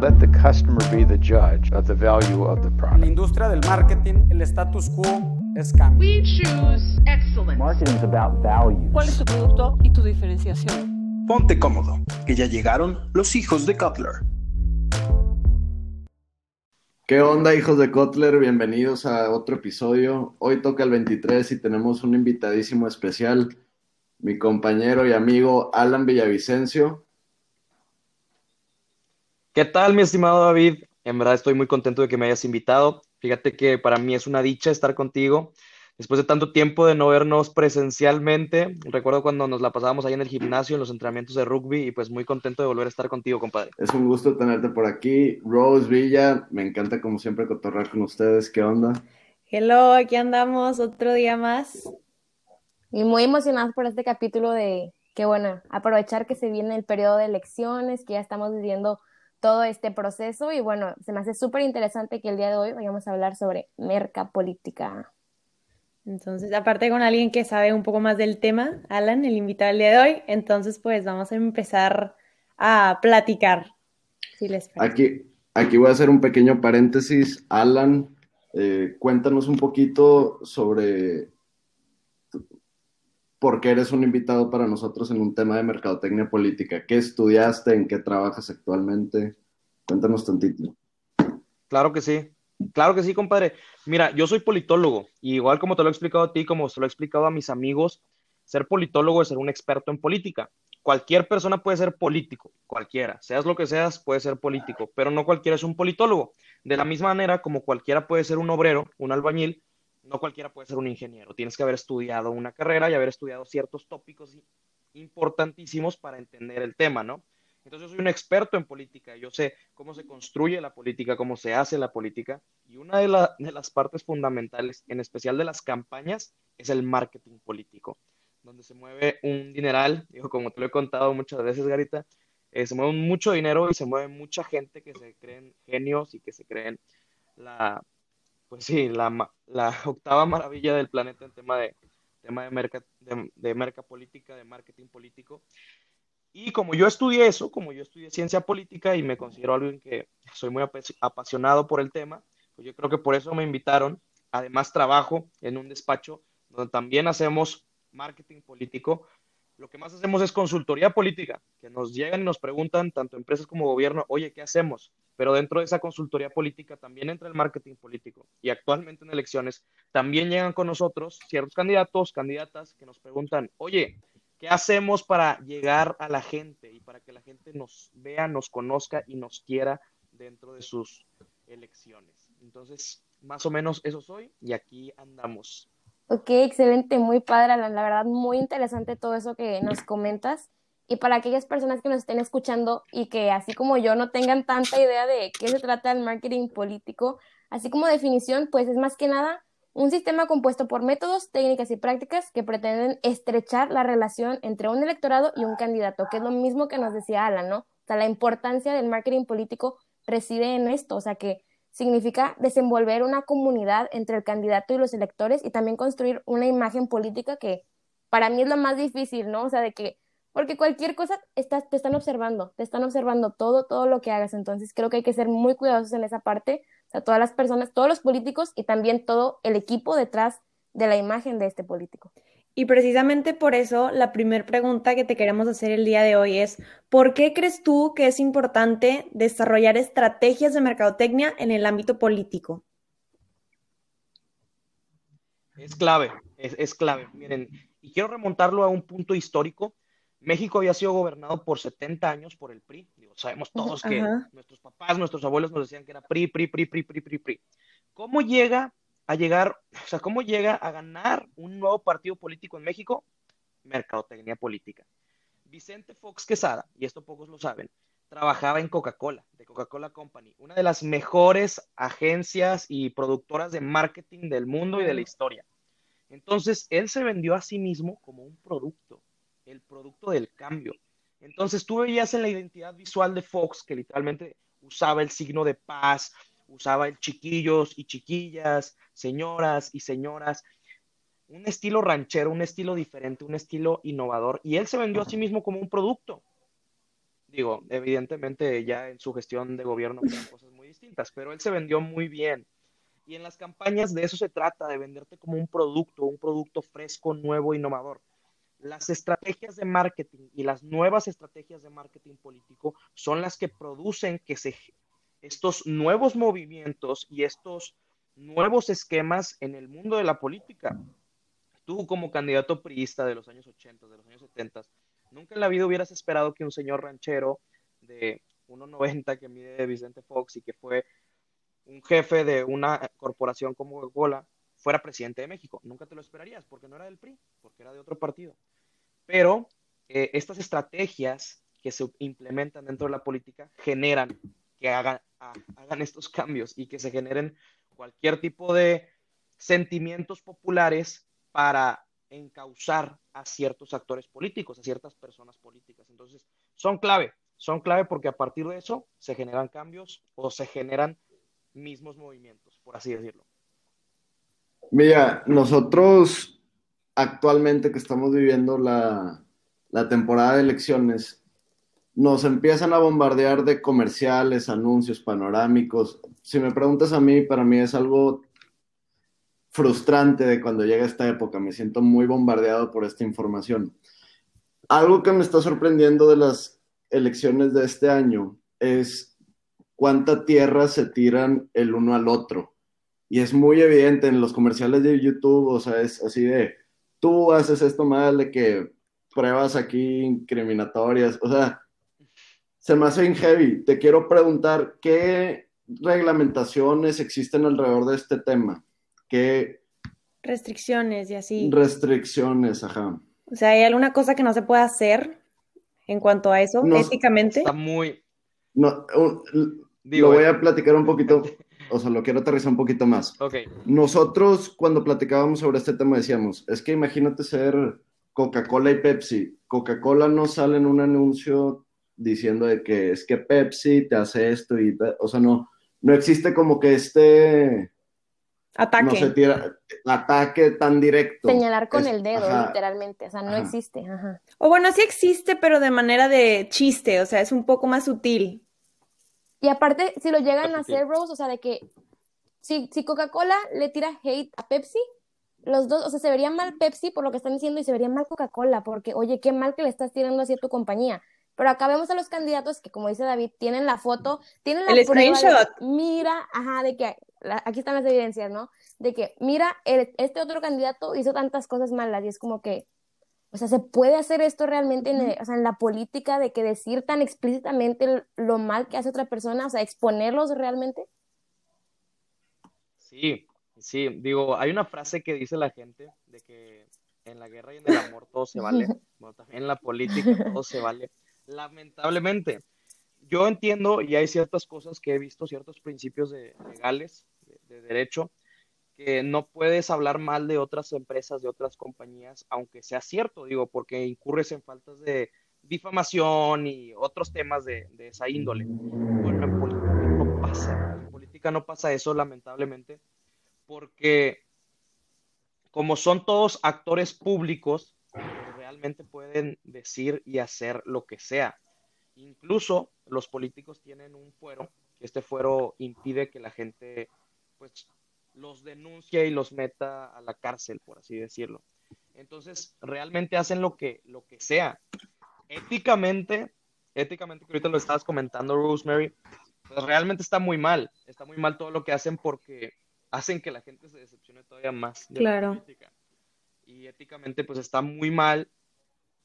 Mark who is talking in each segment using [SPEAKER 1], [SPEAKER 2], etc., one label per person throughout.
[SPEAKER 1] Let the customer be the judge of the value of the
[SPEAKER 2] En la
[SPEAKER 1] product.
[SPEAKER 2] industria del marketing, el status quo es cambio.
[SPEAKER 3] We choose excellence.
[SPEAKER 1] Marketing is about value.
[SPEAKER 4] ¿Cuál es tu producto y tu diferenciación?
[SPEAKER 5] Ponte cómodo, que ya llegaron los hijos de Cutler.
[SPEAKER 6] ¿Qué onda, hijos de Kotler? Bienvenidos a otro episodio. Hoy toca el 23 y tenemos un invitadísimo especial, mi compañero y amigo Alan Villavicencio.
[SPEAKER 7] ¿Qué tal, mi estimado David? En verdad estoy muy contento de que me hayas invitado. Fíjate que para mí es una dicha estar contigo. Después de tanto tiempo de no vernos presencialmente, recuerdo cuando nos la pasábamos ahí en el gimnasio, en los entrenamientos de rugby, y pues muy contento de volver a estar contigo, compadre.
[SPEAKER 6] Es un gusto tenerte por aquí. Rose Villa, me encanta como siempre cotorrar con ustedes. ¿Qué onda?
[SPEAKER 8] Hello, aquí andamos otro día más.
[SPEAKER 9] Y muy emocionados por este capítulo de que bueno, aprovechar que se viene el periodo de elecciones, que ya estamos viviendo todo este proceso y bueno, se me hace súper interesante que el día de hoy vayamos a hablar sobre mercapolítica.
[SPEAKER 8] Entonces, aparte con alguien que sabe un poco más del tema, Alan, el invitado del día de hoy, entonces pues vamos a empezar a platicar, si les parece.
[SPEAKER 6] Aquí, aquí voy a hacer un pequeño paréntesis. Alan, eh, cuéntanos un poquito sobre por qué eres un invitado para nosotros en un tema de mercadotecnia política. ¿Qué estudiaste? ¿En qué trabajas actualmente? Cuéntanos tantito.
[SPEAKER 7] Claro que sí, claro que sí, compadre. Mira, yo soy politólogo, y igual como te lo he explicado a ti, como se lo he explicado a mis amigos, ser politólogo es ser un experto en política. Cualquier persona puede ser político, cualquiera, seas lo que seas, puede ser político, pero no cualquiera es un politólogo. De la misma manera como cualquiera puede ser un obrero, un albañil, no cualquiera puede ser un ingeniero. Tienes que haber estudiado una carrera y haber estudiado ciertos tópicos importantísimos para entender el tema, ¿no? Entonces yo soy un experto en política, yo sé cómo se construye la política, cómo se hace la política, y una de, la- de las partes fundamentales, en especial de las campañas, es el marketing político, donde se mueve un dineral, digo, como te lo he contado muchas veces, Garita, eh, se mueve mucho dinero y se mueve mucha gente que se creen genios y que se creen la, pues sí, la, la octava maravilla del planeta en tema de, tema de, merca, de, de mercapolítica, de marketing político. Y como yo estudié eso, como yo estudié ciencia política y me considero alguien que soy muy apas- apasionado por el tema, pues yo creo que por eso me invitaron. Además, trabajo en un despacho donde también hacemos marketing político. Lo que más hacemos es consultoría política, que nos llegan y nos preguntan, tanto empresas como gobierno, oye, ¿qué hacemos? Pero dentro de esa consultoría política también entra el marketing político. Y actualmente en elecciones también llegan con nosotros ciertos candidatos, candidatas que nos preguntan, oye, ¿Qué hacemos para llegar a la gente y para que la gente nos vea, nos conozca y nos quiera dentro de sus elecciones? Entonces, más o menos eso soy y aquí andamos.
[SPEAKER 9] Ok, excelente, muy padre, Alan, la verdad, muy interesante todo eso que nos comentas. Y para aquellas personas que nos estén escuchando y que así como yo no tengan tanta idea de qué se trata el marketing político, así como definición, pues es más que nada un sistema compuesto por métodos, técnicas y prácticas que pretenden estrechar la relación entre un electorado y un candidato, que es lo mismo que nos decía Alan, ¿no? O sea, la importancia del marketing político reside en esto, o sea, que significa desenvolver una comunidad entre el candidato y los electores y también construir una imagen política que para mí es lo más difícil, ¿no? O sea, de que, porque cualquier cosa estás, te están observando, te están observando todo, todo lo que hagas, entonces creo que hay que ser muy cuidadosos en esa parte, sea, todas las personas, todos los políticos y también todo el equipo detrás de la imagen de este político.
[SPEAKER 8] Y precisamente por eso la primera pregunta que te queremos hacer el día de hoy es, ¿por qué crees tú que es importante desarrollar estrategias de mercadotecnia en el ámbito político?
[SPEAKER 7] Es clave, es, es clave. Miren, y quiero remontarlo a un punto histórico. México había sido gobernado por 70 años por el PRI. Sabemos todos que
[SPEAKER 8] Ajá.
[SPEAKER 7] nuestros papás, nuestros abuelos nos decían que era PRI, PRI, PRI, PRI, PRI, PRI, PRI. ¿Cómo llega a llegar, o sea, cómo llega a ganar un nuevo partido político en México? Mercadotecnia política. Vicente Fox Quesada, y esto pocos lo saben, trabajaba en Coca-Cola, de Coca-Cola Company, una de las mejores agencias y productoras de marketing del mundo y de la historia. Entonces, él se vendió a sí mismo como un producto, el producto del cambio. Entonces, tú veías en la identidad visual de Fox que literalmente usaba el signo de paz, usaba el chiquillos y chiquillas, señoras y señoras, un estilo ranchero, un estilo diferente, un estilo innovador, y él se vendió a sí mismo como un producto. Digo, evidentemente ya en su gestión de gobierno fueron cosas muy distintas, pero él se vendió muy bien. Y en las campañas de eso se trata, de venderte como un producto, un producto fresco, nuevo, innovador. Las estrategias de marketing y las nuevas estrategias de marketing político son las que producen que se, estos nuevos movimientos y estos nuevos esquemas en el mundo de la política. Tú como candidato priista de los años 80, de los años 70, nunca en la vida hubieras esperado que un señor ranchero de 1,90 que mide Vicente Fox y que fue un jefe de una corporación como Coca-Cola fuera presidente de México. Nunca te lo esperarías porque no era del PRI, porque era de otro partido. Pero eh, estas estrategias que se implementan dentro de la política generan que hagan, hagan estos cambios y que se generen cualquier tipo de sentimientos populares para encauzar a ciertos actores políticos, a ciertas personas políticas. Entonces, son clave, son clave porque a partir de eso se generan cambios o se generan mismos movimientos, por así decirlo.
[SPEAKER 6] Mira, nosotros actualmente que estamos viviendo la, temporada de elecciones, nos empiezan a bombardear de comerciales, anuncios panorámicos. Si me preguntas a mí, para mí es algo frustrante de cuando llega esta época. Me siento muy bombardeado por esta información. Algo que me está sorprendiendo de las elecciones de este año es cuánta tierra se tiran el uno al otro. Y es muy evidente en los comerciales de YouTube, o sea, es así de, tú haces esto mal, de que pruebas aquí incriminatorias, o sea, se me hace heavy. Te quiero preguntar, ¿qué reglamentaciones existen alrededor de este tema? ¿Qué
[SPEAKER 8] restricciones y así?
[SPEAKER 6] Restricciones, ajá.
[SPEAKER 8] O sea, ¿hay alguna cosa que no se pueda hacer en cuanto a eso, éticamente?
[SPEAKER 7] Está muy...
[SPEAKER 6] No, lo voy a platicar un poquito, o sea, lo quiero aterrizar un poquito más.
[SPEAKER 7] Ok.
[SPEAKER 6] Nosotros, cuando platicábamos sobre este tema, decíamos, es que imagínate ser Coca-Cola y Pepsi. Coca-Cola no sale en un anuncio diciendo de que es que Pepsi te hace esto y, o sea, no, no existe como que este
[SPEAKER 8] ataque.
[SPEAKER 6] No se tira, ataque tan directo.
[SPEAKER 9] Señalar con el dedo, literalmente, o sea, no existe.
[SPEAKER 8] O bueno, sí existe, pero de manera de chiste, o sea, es un poco más sutil.
[SPEAKER 9] Y aparte, si lo llegan a hacer, Rose, o sea, de que si, si Coca-Cola le tira hate a Pepsi, los dos, o sea, se vería mal Pepsi por lo que están diciendo y se vería mal Coca-Cola, porque, oye, qué mal que le estás tirando así a tu compañía. Pero acá vemos a los candidatos que, como dice David, tienen la foto, tienen la
[SPEAKER 8] el screenshot.
[SPEAKER 9] mira, ajá, de que aquí están las evidencias, ¿no? De que, mira, este otro candidato hizo tantas cosas malas y es como que, o sea, ¿se puede hacer esto realmente en, o sea, en la política de que decir tan explícitamente lo mal que hace otra persona, o sea, exponerlos realmente?
[SPEAKER 7] Sí, sí, digo, hay una frase que dice la gente de que en la guerra y en el amor todo se vale, bueno, también en la política todo se vale lamentablemente. Yo entiendo y hay ciertas cosas que he visto, ciertos principios de, legales, de, derecho, que no puedes hablar mal de otras empresas, de otras compañías, aunque sea cierto, digo, porque incurres en faltas de difamación y otros temas de, esa índole. Bueno, en política no pasa, en política no pasa eso, lamentablemente, porque como son todos actores públicos, realmente pueden decir y hacer lo que sea. Incluso los políticos tienen un fuero, que este fuero impide que la gente pues los denuncie y los meta a la cárcel, por así decirlo. Entonces, realmente hacen lo que, lo que sea. Éticamente, éticamente, que ahorita lo estabas comentando, Rosemary, pues realmente está muy mal. Está muy mal todo lo que hacen porque hacen que la gente se decepcione todavía más de
[SPEAKER 8] claro.
[SPEAKER 7] la política. Y éticamente, pues está muy mal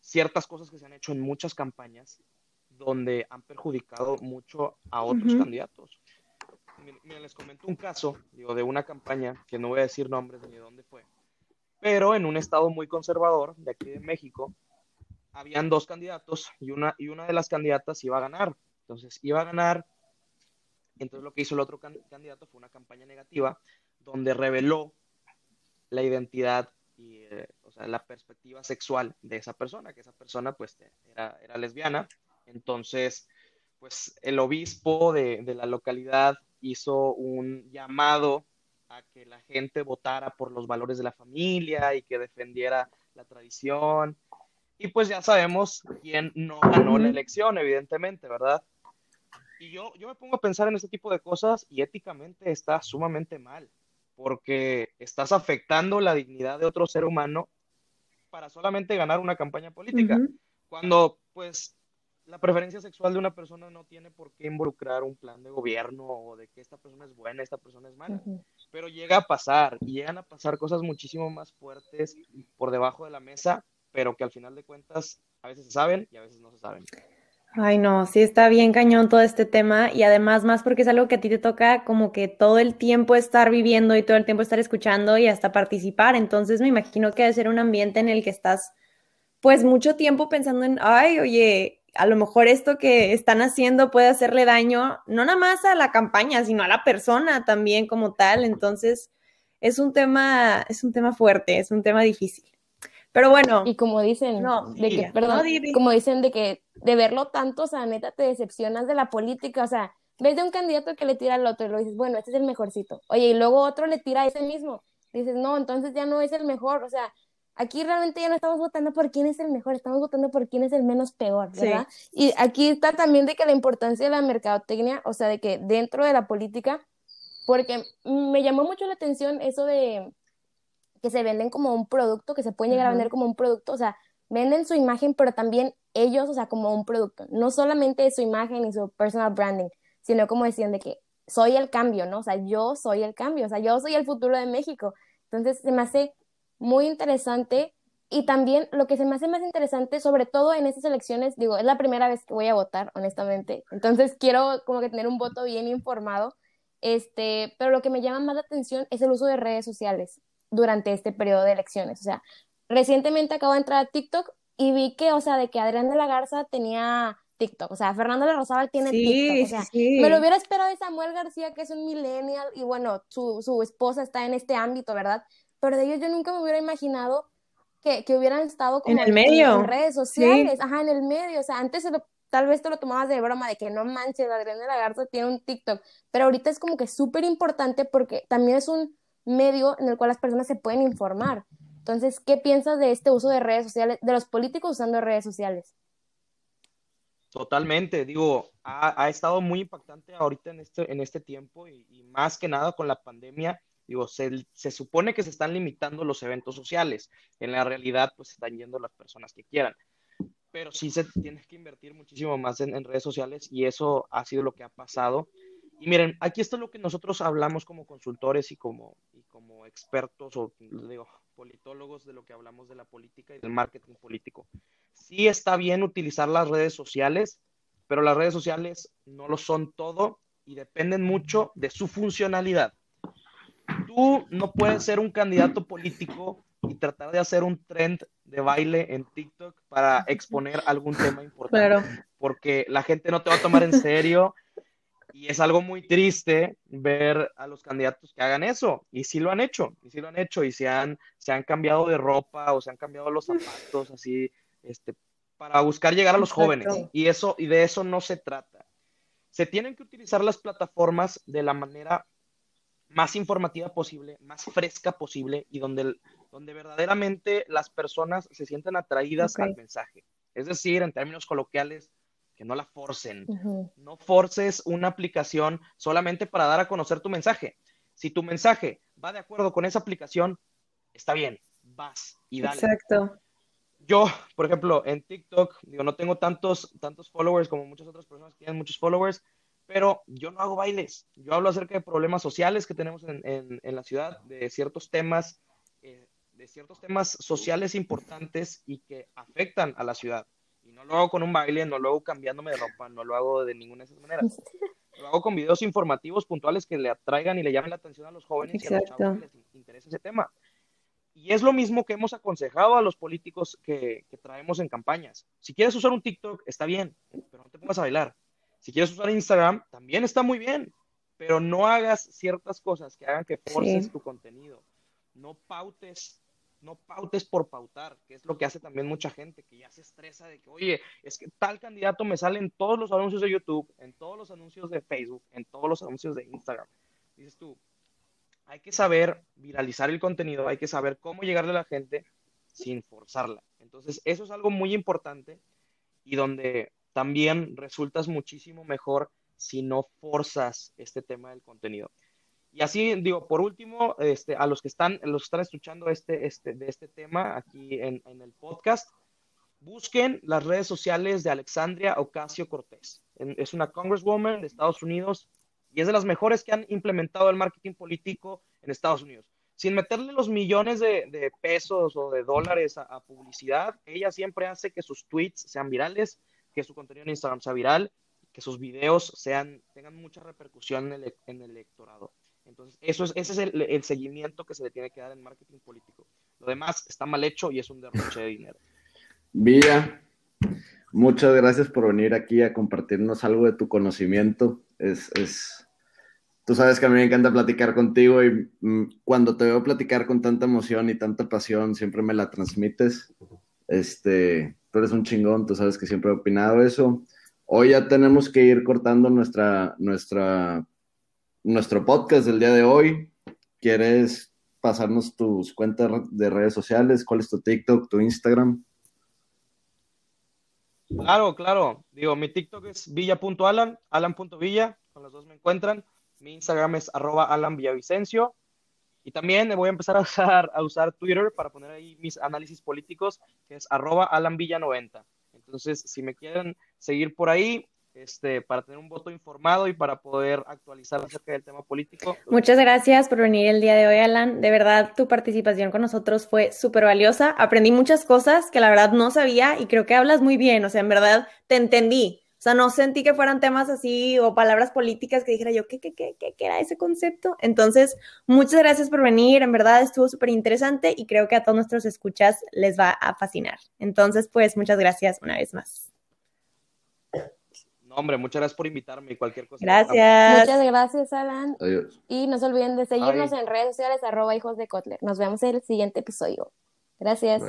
[SPEAKER 7] ciertas cosas que se han hecho en muchas campañas donde han perjudicado mucho a otros candidatos. Mira, les comento un caso, digo, de una campaña, que no voy a decir nombres ni de dónde fue, pero en un estado muy conservador de aquí de México, habían dos candidatos y una, y una de las candidatas iba a ganar. Entonces, iba a ganar. Entonces, lo que hizo el otro candidato fue una campaña negativa donde reveló la identidad y eh, o sea, la perspectiva sexual de esa persona, que esa persona pues era, era lesbiana. Entonces, pues el obispo de, de, la localidad hizo un llamado a que la gente votara por los valores de la familia y que defendiera la tradición. Y pues ya sabemos quién no ganó la elección, evidentemente, ¿verdad? Y yo, yo me pongo a pensar en ese tipo de cosas y éticamente está sumamente mal, porque estás afectando la dignidad de otro ser humano para solamente ganar una campaña política, cuando pues la preferencia sexual de una persona no tiene por qué involucrar un plan de gobierno o de que esta persona es buena, esta persona es mala. Pero llega a pasar y llegan a pasar cosas muchísimo más fuertes por debajo de la mesa, pero que al final de cuentas a veces se saben y a veces no se saben.
[SPEAKER 8] Ay, no, sí está bien cañón todo este tema y además más porque es algo que a ti te toca como que todo el tiempo estar viviendo y todo el tiempo estar escuchando y hasta participar. Entonces me imagino que debe ser un ambiente en el que estás pues mucho tiempo pensando en, ay, oye, a lo mejor esto que están haciendo puede hacerle daño no nada más a la campaña, sino a la persona también como tal. Entonces es un tema, es un tema fuerte, es un tema difícil. Pero bueno.
[SPEAKER 9] Y como dicen, de que, perdón, como dicen de que de verlo tanto, o sea, neta, te decepcionas de la política, o sea, ves de un candidato que le tira al otro y lo dices, bueno, este es el mejorcito. Oye, y luego otro le tira a ese mismo. Dices, no, entonces ya no es el mejor, o sea, aquí realmente ya no estamos votando por quién es el mejor, estamos votando por quién es el menos peor, ¿verdad? Y aquí está también de que la importancia de la mercadotecnia, o sea, de que dentro de la política, porque me llamó mucho la atención eso de que se venden como un producto, que se pueden llegar a vender como un producto, o sea, venden su imagen, pero también ellos, o sea, como un producto, no solamente su imagen y su personal branding, sino como decían de que soy el cambio, ¿no? O sea, yo soy el cambio, o sea, yo soy el futuro de México. Entonces, se me hace muy interesante y también lo que se me hace más interesante, sobre todo en estas elecciones, digo, es la primera vez que voy a votar, honestamente. Entonces, quiero como que tener un voto bien informado. Este, pero lo que me llama más la atención es el uso de redes sociales durante este periodo de elecciones. O sea, recientemente acabo de entrar a TikTok y vi que, o sea, de que Adrián de la Garza tenía TikTok, o sea, Fernando de Rosabal tiene TikTok, o sea, me lo hubiera esperado de Samuel García, que es un millennial, y bueno, su, su esposa está en este ámbito, ¿verdad? Pero de ellos yo nunca me hubiera imaginado que, que hubieran estado como
[SPEAKER 8] en el medio,
[SPEAKER 9] en, redes sociales, ajá, en el medio, o sea, antes tal vez te lo tomabas de broma, de que no manches, Adrián de la Garza tiene un TikTok, pero ahorita es como que súper importante porque también es un medio en el cual las personas se pueden informar. Entonces, ¿qué piensas de este uso de redes sociales, de los políticos usando redes sociales?
[SPEAKER 7] Totalmente, digo, ha, estado muy impactante ahorita en este, en este tiempo y, más que nada con la pandemia, digo, se, se, supone que se están limitando los eventos sociales, en la realidad pues están yendo las personas que quieran, pero sí se tiene que invertir muchísimo más en, redes sociales y eso ha sido lo que ha pasado y miren, aquí está lo que nosotros hablamos como consultores y como, como expertos o digo, politólogos de lo que hablamos de la política y del marketing político. Sí está bien utilizar las redes sociales, pero las redes sociales no lo son todo y dependen mucho de su funcionalidad. Tú no puedes ser un candidato político y tratar de hacer un trend de baile en TikTok para exponer algún tema importante, porque la gente no te va a tomar en serio y es algo muy triste ver a los candidatos que hagan eso. Y sí lo han hecho, y sí lo han hecho, y se han, se han cambiado de ropa o se han cambiado los zapatos, así, este, para buscar llegar a los jóvenes. Y, eso, y de eso no se trata. Se tienen que utilizar las plataformas de la manera más informativa posible, más fresca posible y donde, donde verdaderamente las personas se sienten atraídas al mensaje. Es decir, en términos coloquiales, no la forcen. No forces una aplicación solamente para dar a conocer tu mensaje. Si tu mensaje va de acuerdo con esa aplicación, está bien, vas y dale.
[SPEAKER 8] Exacto.
[SPEAKER 7] Yo, por ejemplo, en TikTok, digo, no tengo tantos, tantos followers como muchas otras personas que tienen muchos followers, pero yo no hago bailes. Yo hablo acerca de problemas sociales que tenemos en, la ciudad, de ciertos temas, eh, de ciertos temas sociales importantes y que afectan a la ciudad no lo hago con un baile, no lo hago cambiándome de ropa, no lo hago de ninguna de esas maneras. Lo hago con videos informativos puntuales que le atraigan y le llamen la atención a los jóvenes y a los chavos que les interesa ese tema. Y es lo mismo que hemos aconsejado a los políticos que, que, traemos en campañas. Si quieres usar un TikTok, está bien, pero no te pongas a bailar. Si quieres usar Instagram, también está muy bien, pero no hagas ciertas cosas que hagan que forces tu contenido. No pautes no pautes por pautar, que es lo que hace también mucha gente, que ya se estresa de que, oye, es que tal candidato me sale en todos los anuncios de YouTube, en todos los anuncios de Facebook, en todos los anuncios de Instagram. Dices tú, hay que saber viralizar el contenido, hay que saber cómo llegarle a la gente sin forzarla. Entonces, eso es algo muy importante y donde también resultas muchísimo mejor si no forzas este tema del contenido. Y así, digo, por último, este, a los que están, los que están escuchando este, este, de este tema aquí en, en el podcast, busquen las redes sociales de Alexandria Ocasio Cortés. Es una congresswoman de Estados Unidos y es de las mejores que han implementado el marketing político en Estados Unidos. Sin meterle los millones de, pesos o de dólares a, publicidad, ella siempre hace que sus tweets sean virales, que su contenido en Instagram sea viral, que sus videos sean, tengan mucha repercusión en el, electorado. Entonces, eso es, ese es el, el, seguimiento que se le tiene que dar en marketing político. Lo demás está mal hecho y es un derroche de dinero.
[SPEAKER 6] Vía, muchas gracias por venir aquí a compartirnos algo de tu conocimiento. Es, es, tú sabes que a mí me encanta platicar contigo y mm, cuando te veo platicar con tanta emoción y tanta pasión, siempre me la transmites. Este, tú eres un chingón, tú sabes que siempre he opinado eso. Hoy ya tenemos que ir cortando nuestra, nuestra, nuestro podcast del día de hoy. ¿Quieres pasarnos tus cuentas de redes sociales? ¿Cuál es tu TikTok, tu Instagram?
[SPEAKER 7] Claro, claro. Digo, mi TikTok es villa.alan, alan.villa, con los dos me encuentran. Mi Instagram es arroba Alan. Y también voy a empezar a usar, a usar Twitter para poner ahí mis análisis políticos, que es arroba Alan Villa 90. Entonces, si me quieren seguir por ahí, este, para tener un voto informado y para poder actualizar acerca del tema político.
[SPEAKER 8] Muchas gracias por venir el día de hoy, Alan. De verdad, tu participación con nosotros fue súper valiosa. Aprendí muchas cosas que la verdad no sabía y creo que hablas muy bien. O sea, en verdad te entendí. O sea, no sentí que fueran temas así o palabras políticas que dijera yo, ¿qué, qué, qué, qué, qué era ese concepto? Entonces, muchas gracias por venir. En verdad estuvo súper interesante y creo que a todos nuestros escuchas les va a fascinar. Entonces, pues, muchas gracias una vez más
[SPEAKER 7] hombre, muchas gracias por invitarme y cualquier cosa.
[SPEAKER 8] Gracias.
[SPEAKER 9] Muchas gracias, Alan. Adiós. Y no se olviden de seguirnos en redes sociales, arroba hijos de Kotler. Nos vemos en el siguiente episodio. Gracias.